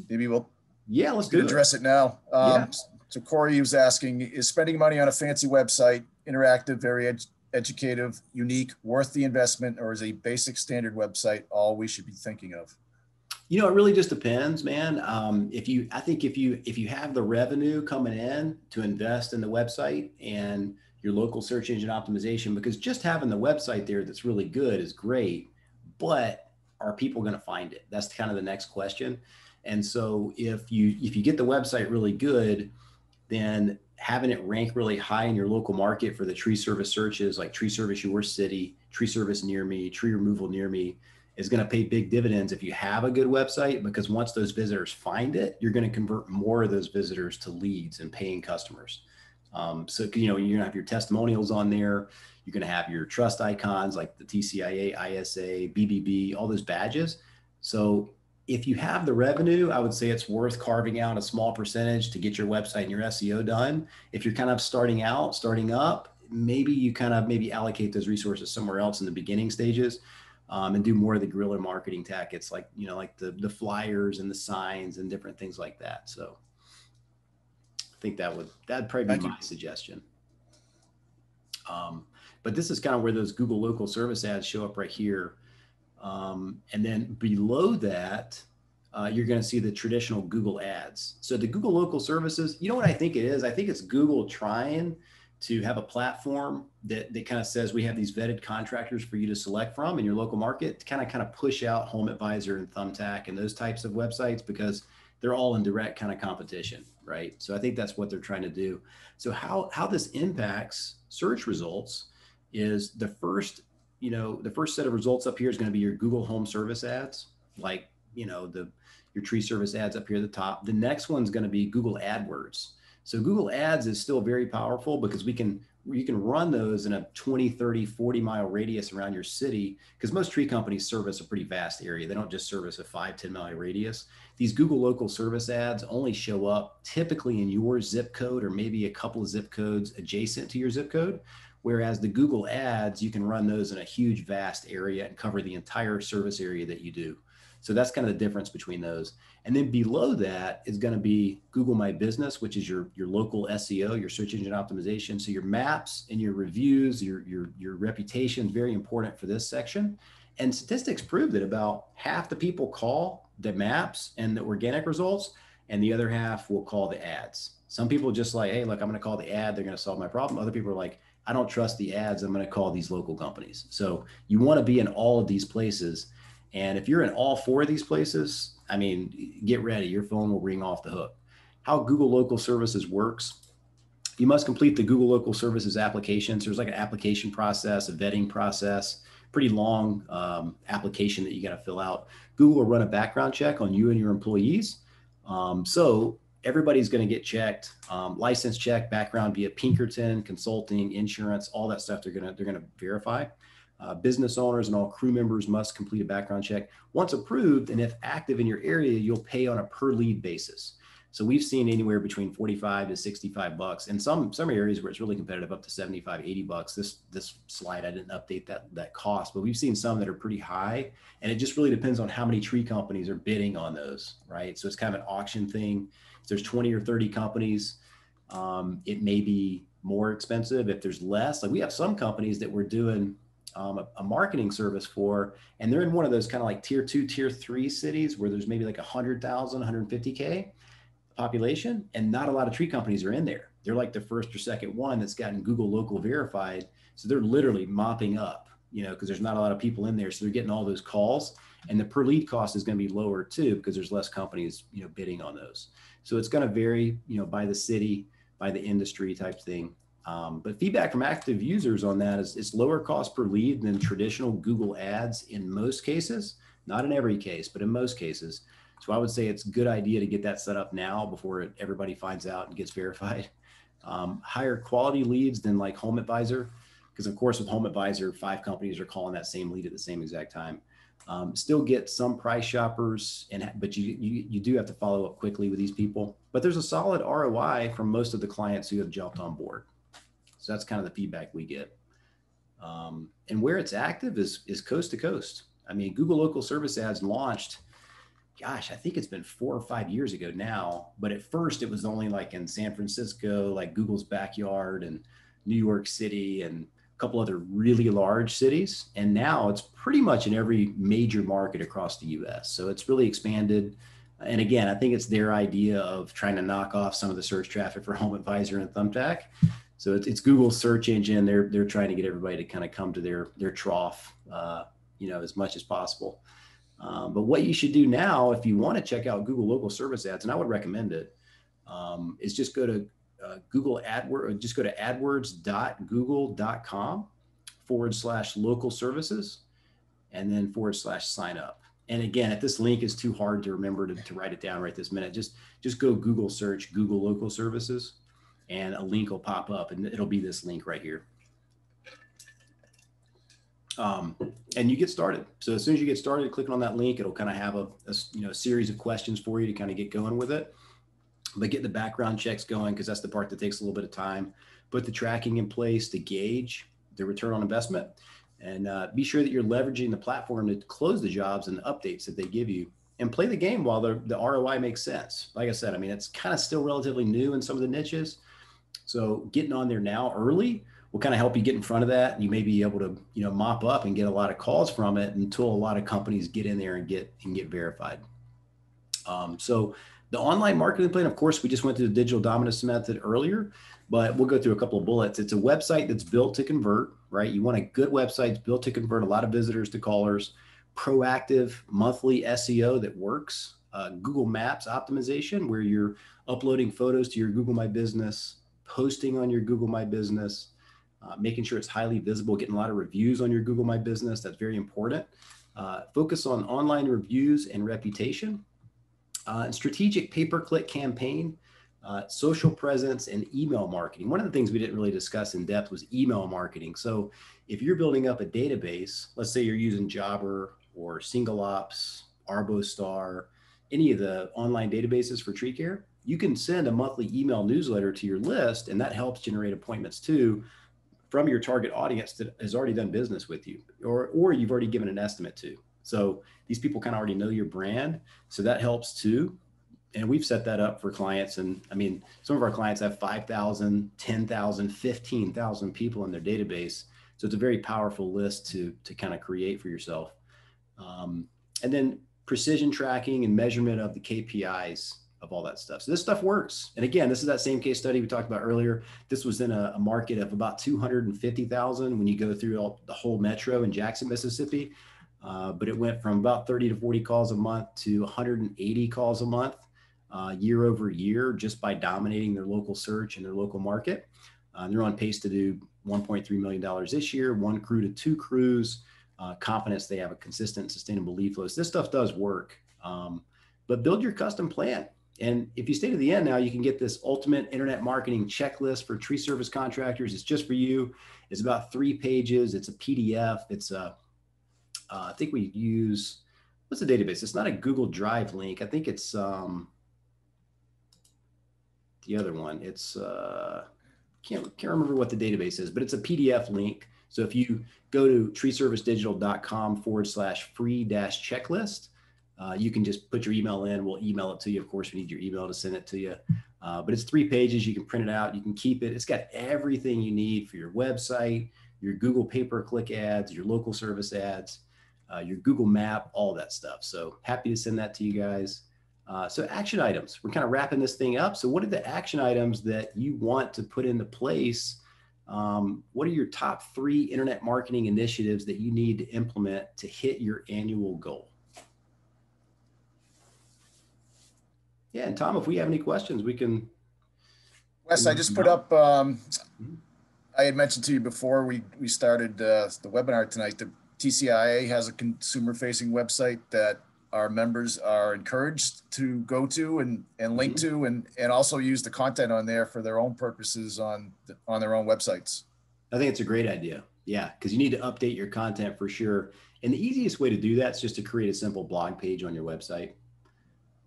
Speaker 1: maybe we'll
Speaker 2: yeah, let's do
Speaker 1: address it, it now. Um, yeah. So Corey was asking, is spending money on a fancy website, interactive, very ed- educative, unique, worth the investment, or is a basic standard website all we should be thinking of?
Speaker 2: You know, it really just depends, man. Um, if you, I think if you if you have the revenue coming in to invest in the website and your local search engine optimization, because just having the website there that's really good is great, but are people going to find it? That's kind of the next question. And so if you if you get the website really good, then having it rank really high in your local market for the tree service searches like tree service your city, tree service near me, tree removal near me is going to pay big dividends if you have a good website because once those visitors find it, you're going to convert more of those visitors to leads and paying customers. Um, so you know you're going to have your testimonials on there. You're going to have your trust icons like the TCIA, ISA, BBB, all those badges. So if you have the revenue, I would say it's worth carving out a small percentage to get your website and your SEO done. If you're kind of starting out, starting up, maybe you kind of maybe allocate those resources somewhere else in the beginning stages. Um, and do more of the guerrilla marketing tactics like you know like the the flyers and the signs and different things like that so i think that would that'd probably be Thank my you. suggestion um, but this is kind of where those google local service ads show up right here um, and then below that, uh, you're going to see the traditional Google ads. So the Google local services, you know what I think it is? I think it's Google trying to have a platform that, that kind of says we have these vetted contractors for you to select from in your local market to kind of kind of push out Home Advisor and Thumbtack and those types of websites because they're all in direct kind of competition, right? So I think that's what they're trying to do. So how how this impacts search results is the first you know, the first set of results up here is going to be your Google Home Service ads, like, you know, the your tree service ads up here at the top. The next one's going to be Google AdWords. So Google Ads is still very powerful because we can you can run those in a 20, 30, 40 mile radius around your city because most tree companies service a pretty vast area. They don't just service a 5, 10 mile radius. These Google local service ads only show up typically in your zip code or maybe a couple of zip codes adjacent to your zip code. Whereas the Google ads, you can run those in a huge, vast area and cover the entire service area that you do. So that's kind of the difference between those. And then below that is going to be Google My Business, which is your, your local SEO, your search engine optimization. So your maps and your reviews, your, your, your reputation is very important for this section. And statistics prove that about half the people call the maps and the organic results, and the other half will call the ads. Some people just like, hey, look, I'm going to call the ad. They're going to solve my problem. Other people are like, I don't trust the ads. I'm going to call these local companies. So you want to be in all of these places. And if you're in all four of these places, I mean, get ready. Your phone will ring off the hook. How Google Local Services works. You must complete the Google Local Services applications. There's like an application process, a vetting process, pretty long um, application that you got to fill out. Google will run a background check on you and your employees. Um, so everybody's going to get checked, um, license check, background via Pinkerton, consulting, insurance, all that stuff. They're going to they're going to verify. Uh, business owners and all crew members must complete a background check. Once approved and if active in your area, you'll pay on a per lead basis. So we've seen anywhere between 45 to 65 bucks and some some areas where it's really competitive up to 75, 80 bucks. This this slide I didn't update that that cost, but we've seen some that are pretty high and it just really depends on how many tree companies are bidding on those, right? So it's kind of an auction thing. If there's 20 or 30 companies, um, it may be more expensive. If there's less, like we have some companies that we're doing um, a, a, marketing service for, and they're in one of those kind of like tier two, tier three cities where there's maybe like 100,000, 150K population, and not a lot of tree companies are in there. They're like the first or second one that's gotten Google local verified. So they're literally mopping up, you know, because there's not a lot of people in there. So they're getting all those calls, and the per lead cost is going to be lower too because there's less companies, you know, bidding on those. So it's going to vary, you know, by the city, by the industry type thing. Um, but feedback from active users on that is it's lower cost per lead than traditional Google ads in most cases, not in every case, but in most cases. So I would say it's a good idea to get that set up now before everybody finds out and gets verified. (laughs) Um, higher quality leads than like Home Advisor, because of course with Home Advisor, five companies are calling that same lead at the same exact time. Um, still get some price shoppers, and but you, you you do have to follow up quickly with these people. But there's a solid ROI from most of the clients who have jumped on board. So that's kind of the feedback we get. Um, and where it's active is is coast to coast. I mean, Google Local Service Ads launched gosh, I think it's been four or five years ago now. But at first, it was only like in San Francisco, like Google's backyard, and New York City, and a couple other really large cities. And now it's pretty much in every major market across the US. So it's really expanded. And again, I think it's their idea of trying to knock off some of the search traffic for (laughs) Home Advisor and Thumbtack. So it's, it's Google's search engine. They're they're trying to get everybody to kind of come to their their trough, uh, you know, as much as possible. Um, but what you should do now, if you want to check out Google local service ads, and I would recommend it, um, is just go to uh, Google AdWords, just go to adwords.google.com forward slash local services and then forward slash sign up. And again, if this link is too hard to remember to, to write it down right this minute, just, just go Google search Google local services and a link will pop up and it'll be this link right here. Um, and you get started. So as soon as you get started, clicking on that link, it'll kind of have a, a you know series of questions for you to kind of get going with it. But get the background checks going because that's the part that takes a little bit of time. Put the tracking in place to gauge the return on investment, and uh, be sure that you're leveraging the platform to close the jobs and the updates that they give you. And play the game while the, the ROI makes sense. Like I said, I mean, it's kind of still relatively new in some of the niches. So getting on there now early will kind of help you get in front of that and you may be able to you know mop up and get a lot of calls from it until a lot of companies get in there and get and get verified. Um, so the online marketing plan of course we just went through the digital dominance method earlier but we'll go through a couple of bullets. It's a website that's built to convert right? You want a good website built to convert a lot of visitors to callers proactive monthly seo that works uh, google maps optimization where you're uploading photos to your google my business posting on your google my business uh, making sure it's highly visible, getting a lot of reviews on your Google My Business. That's very important. Uh, focus on online reviews and reputation. Uh, and strategic pay-per-click campaign, uh, social presence, and email marketing. One of the things we didn't really discuss in depth was email marketing. So if you're building up a database, let's say you're using Jobber or SingleOps, Arbostar, any of the online databases for tree care, you can send a monthly email newsletter to your list, and that helps generate appointments too from your target audience that has already done business with you or or you've already given an estimate to. So these people kind of already know your brand so that helps too. And we've set that up for clients and i mean some of our clients have 5000 10000 15000 people in their database. So it's a very powerful list to to kind of create for yourself. Um, and then precision tracking and measurement of the kpis of all that stuff. So this stuff works. And again, this is that same case study we talked about earlier. This was in a, a market of about 250,000 when you go through all, the whole metro in Jackson, Mississippi. Uh, but it went from about 30 to 40 calls a month to 180 calls a month uh, year over year just by dominating their local search and their local market. Uh, they're on pace to do 1.3 million dollars this year, one crew to two crews. Uh, confidence they have a consistent, sustainable lead flow. This stuff does work. Um, but build your custom plan and if you stay to the end now, you can get this ultimate internet marketing checklist for tree service contractors. It's just for you. It's about three pages. It's a PDF. It's a, uh, I think we use, what's the database? It's not a Google Drive link. I think it's um, the other one. It's, uh, can't, can't remember what the database is, but it's a PDF link. So if you go to treeservicedigital.com forward slash free dash checklist, uh, you can just put your email in. We'll email it to you. Of course, we need your email to send it to you. Uh, but it's three pages. You can print it out. You can keep it. It's got everything you need for your website, your Google pay per click ads, your local service ads, uh, your Google Map, all that stuff. So happy to send that to you guys. Uh, so action items. We're kind of wrapping this thing up. So what are the action items that you want to put into place? Um, what are your top three internet marketing initiatives that you need to implement to hit your annual goal? Yeah, and Tom, if we have any questions, we can.
Speaker 1: Wes, I just put up. Um, I had mentioned to you before we we started uh, the webinar tonight. The TCIA has a consumer-facing website that our members are encouraged to go to and and link mm-hmm. to, and and also use the content on there for their own purposes on on their own websites.
Speaker 2: I think it's a great idea. Yeah, because you need to update your content for sure. And the easiest way to do that is just to create a simple blog page on your website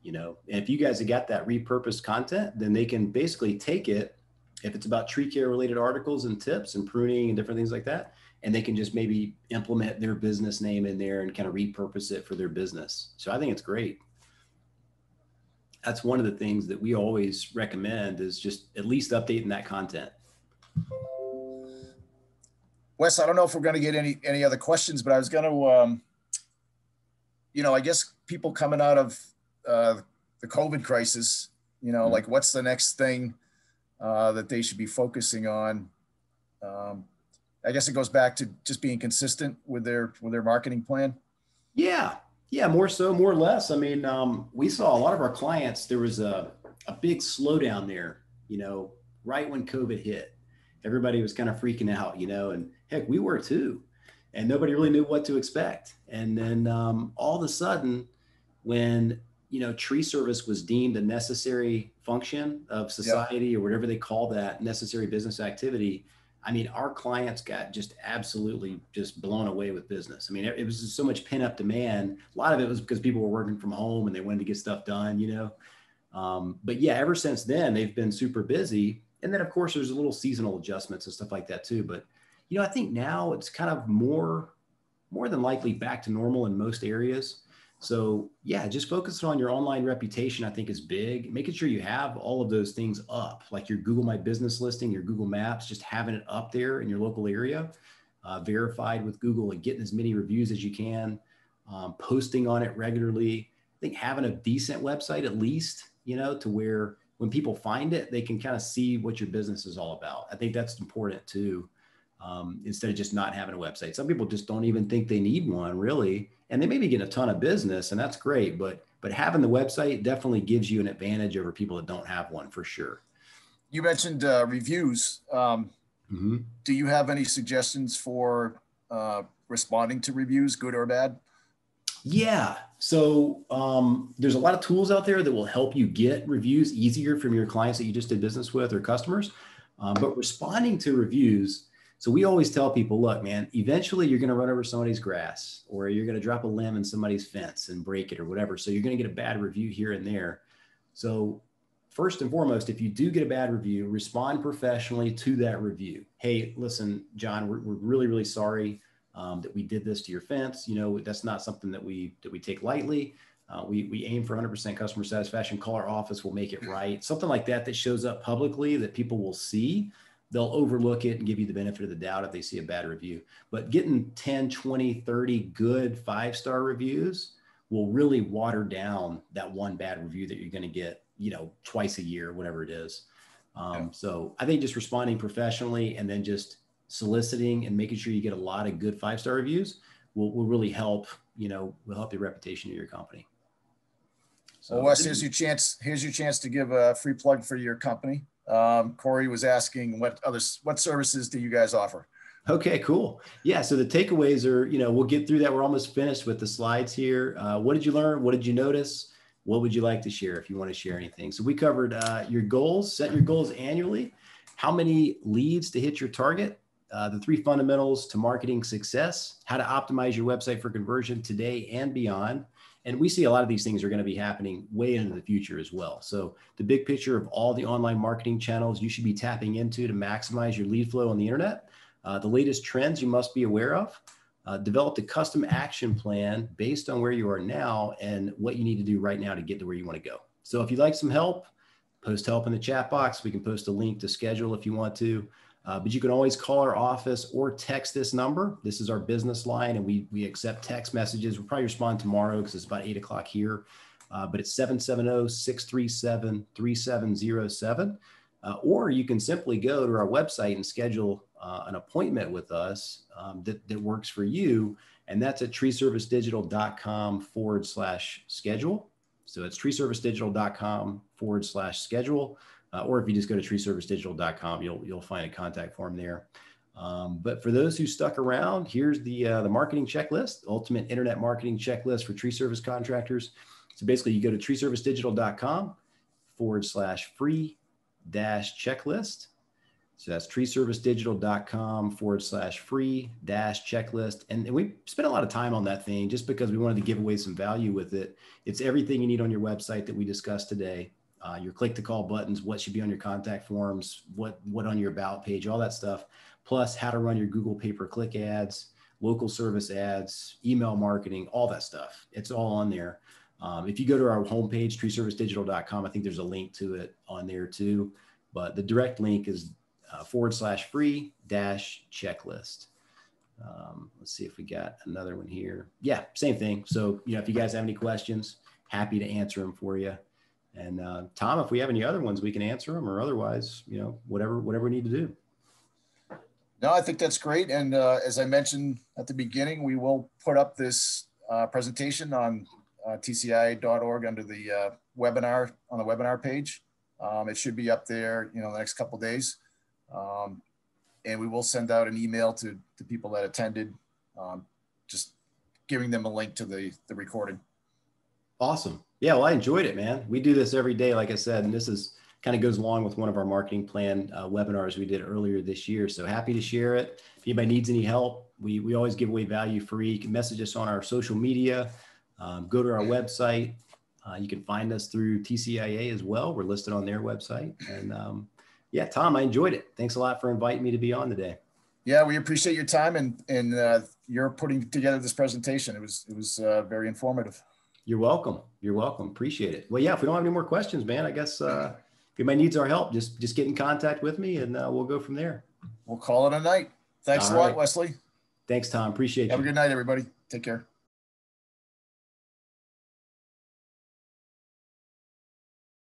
Speaker 2: you know and if you guys have got that repurposed content then they can basically take it if it's about tree care related articles and tips and pruning and different things like that and they can just maybe implement their business name in there and kind of repurpose it for their business so i think it's great that's one of the things that we always recommend is just at least updating that content.
Speaker 1: Wes, I don't know if we're going to get any any other questions, but I was going to, um, you know, I guess people coming out of uh, the COVID crisis, you know, mm-hmm. like what's the next thing uh, that they should be focusing on? Um, I guess it goes back to just being consistent with their with their marketing plan.
Speaker 2: Yeah, yeah, more so, more or less. I mean, um, we saw a lot of our clients. There was a a big slowdown there. You know, right when COVID hit, everybody was kind of freaking out. You know, and heck, we were too, and nobody really knew what to expect. And then um, all of a sudden, when you know tree service was deemed a necessary function of society yep. or whatever they call that necessary business activity I mean, our clients got just absolutely just blown away with business. I mean, it, it was just so much pent up demand. A lot of it was because people were working from home and they wanted to get stuff done, you know. Um, but yeah, ever since then, they've been super busy. And then, of course, there's a little seasonal adjustments and stuff like that too. But you know, I think now it's kind of more, more than likely back to normal in most areas. So yeah, just focusing on your online reputation, I think is big. Making sure you have all of those things up, like your Google My Business listing, your Google Maps, just having it up there in your local area, uh, verified with Google and getting as many reviews as you can, um, posting on it regularly. I think having a decent website at least, you know, to where when people find it, they can kind of see what your business is all about. I think that's important too. Um, instead of just not having a website. Some people just don't even think they need one really. And they may be getting a ton of business and that's great but but having the website definitely gives you an advantage over people that don't have one for sure.
Speaker 1: You mentioned uh, reviews. Um, mm-hmm. do you have any suggestions for uh, responding to reviews good or bad?
Speaker 2: Yeah. So um, there's a lot of tools out there that will help you get reviews easier from your clients that you just did business with or customers. Um, but responding to reviews so we always tell people, look, man, eventually you're going to run over somebody's grass or you're going to drop a limb in somebody's fence and break it or whatever. So you're going to get a bad review here and there. So first and foremost, if you do get a bad review, respond professionally to that review. Hey, listen, John, we're, we're really, really sorry um, that we did this to your fence. You know, that's not something that we that we take lightly. Uh, we, we aim for 100% customer satisfaction. Call our office, we'll make it right. Something like that that shows up publicly that people will see they'll overlook it and give you the benefit of the doubt if they see a bad review. But getting 10, 20, 30 good five star reviews will really water down that one bad review that you're going to get, you know, twice a year, whatever it is. Um, yeah. So I think just responding professionally and then just soliciting and making sure you get a lot of good five star reviews will, will really help, you know, will help the reputation of your company.
Speaker 1: So well, Wes, here's your chance. Here's your chance to give a free plug for your company. Um, Corey was asking what other what services do you guys offer?
Speaker 2: Okay, cool. Yeah, so the takeaways are, you know, we'll get through that. We're almost finished with the slides here. Uh, what did you learn? What did you notice? What would you like to share if you want to share anything? So we covered uh, your goals, set your goals annually, how many leads to hit your target, uh, the three fundamentals to marketing success, how to optimize your website for conversion today and beyond, and we see a lot of these things are going to be happening way into the future as well. So the big picture of all the online marketing channels you should be tapping into to maximize your lead flow on the internet, uh, the latest trends you must be aware of, uh, develop a custom action plan based on where you are now and what you need to do right now to get to where you want to go. So if you'd like some help, post help in the chat box. We can post a link to schedule if you want to. Uh, but you can always call our office or text this number. This is our business line, and we, we accept text messages. We'll probably respond tomorrow because it's about 8 o'clock here. Uh, but it's 770 637 3707. Uh, or you can simply go to our website and schedule uh, an appointment with us um, that, that works for you. And that's at treeservicedigital.com forward slash schedule. So it's treeservicedigital.com forward slash schedule uh, or if you just go to treeservicedigital.com, you'll you'll find a contact form there. Um, but for those who stuck around, here's the uh, the marketing checklist, ultimate internet marketing checklist for tree service contractors. So basically, you go to treeservicedigital.com forward slash free dash checklist. So that's treeservicedigital.com forward slash free dash checklist. And we spent a lot of time on that thing just because we wanted to give away some value with it. It's everything you need on your website that we discussed today uh, your click to call buttons, what should be on your contact forms, what what on your about page, all that stuff, plus how to run your Google pay per click ads, local service ads, email marketing, all that stuff. It's all on there. Um, if you go to our homepage, treeservicedigital.com, I think there's a link to it on there too. But the direct link is uh, forward slash free dash checklist. Um, let's see if we got another one here. Yeah, same thing. So, you know, if you guys have any questions, happy to answer them for you. And uh, Tom, if we have any other ones, we can answer them, or otherwise, you know, whatever whatever we need to do.
Speaker 1: No, I think that's great. And uh, as I mentioned at the beginning, we will put up this uh, presentation on uh, tcia.org under the uh, webinar on the webinar page. Um, it should be up there, you know, the next couple days. Um, and we will send out an email to, the people that attended, um, just giving them a link to the, the recording.
Speaker 2: Awesome. Yeah, well, I enjoyed it, man. We do this every day, like I said, and this is kind of goes along with one of our marketing plan uh, webinars we did earlier this year. So happy to share it. If anybody needs any help, we, we always give away value free. You can message us on our social media, um, go to our website. Uh, you can find us through TCIA as well. We're listed on their website. And um, yeah, Tom, I enjoyed it. Thanks a lot for inviting me to be on today.
Speaker 1: Yeah, we appreciate your time and and uh, you're putting together this presentation. It was it was uh, very informative.
Speaker 2: You're welcome. You're welcome. Appreciate it. Well, yeah. If we don't have any more questions, man, I guess uh, if anybody needs our help, just just get in contact with me, and uh, we'll go from there.
Speaker 1: We'll call it a night. Thanks All a lot, right. Wesley.
Speaker 2: Thanks, Tom. Appreciate
Speaker 1: Have
Speaker 2: you.
Speaker 1: Have a good night, everybody. Take care.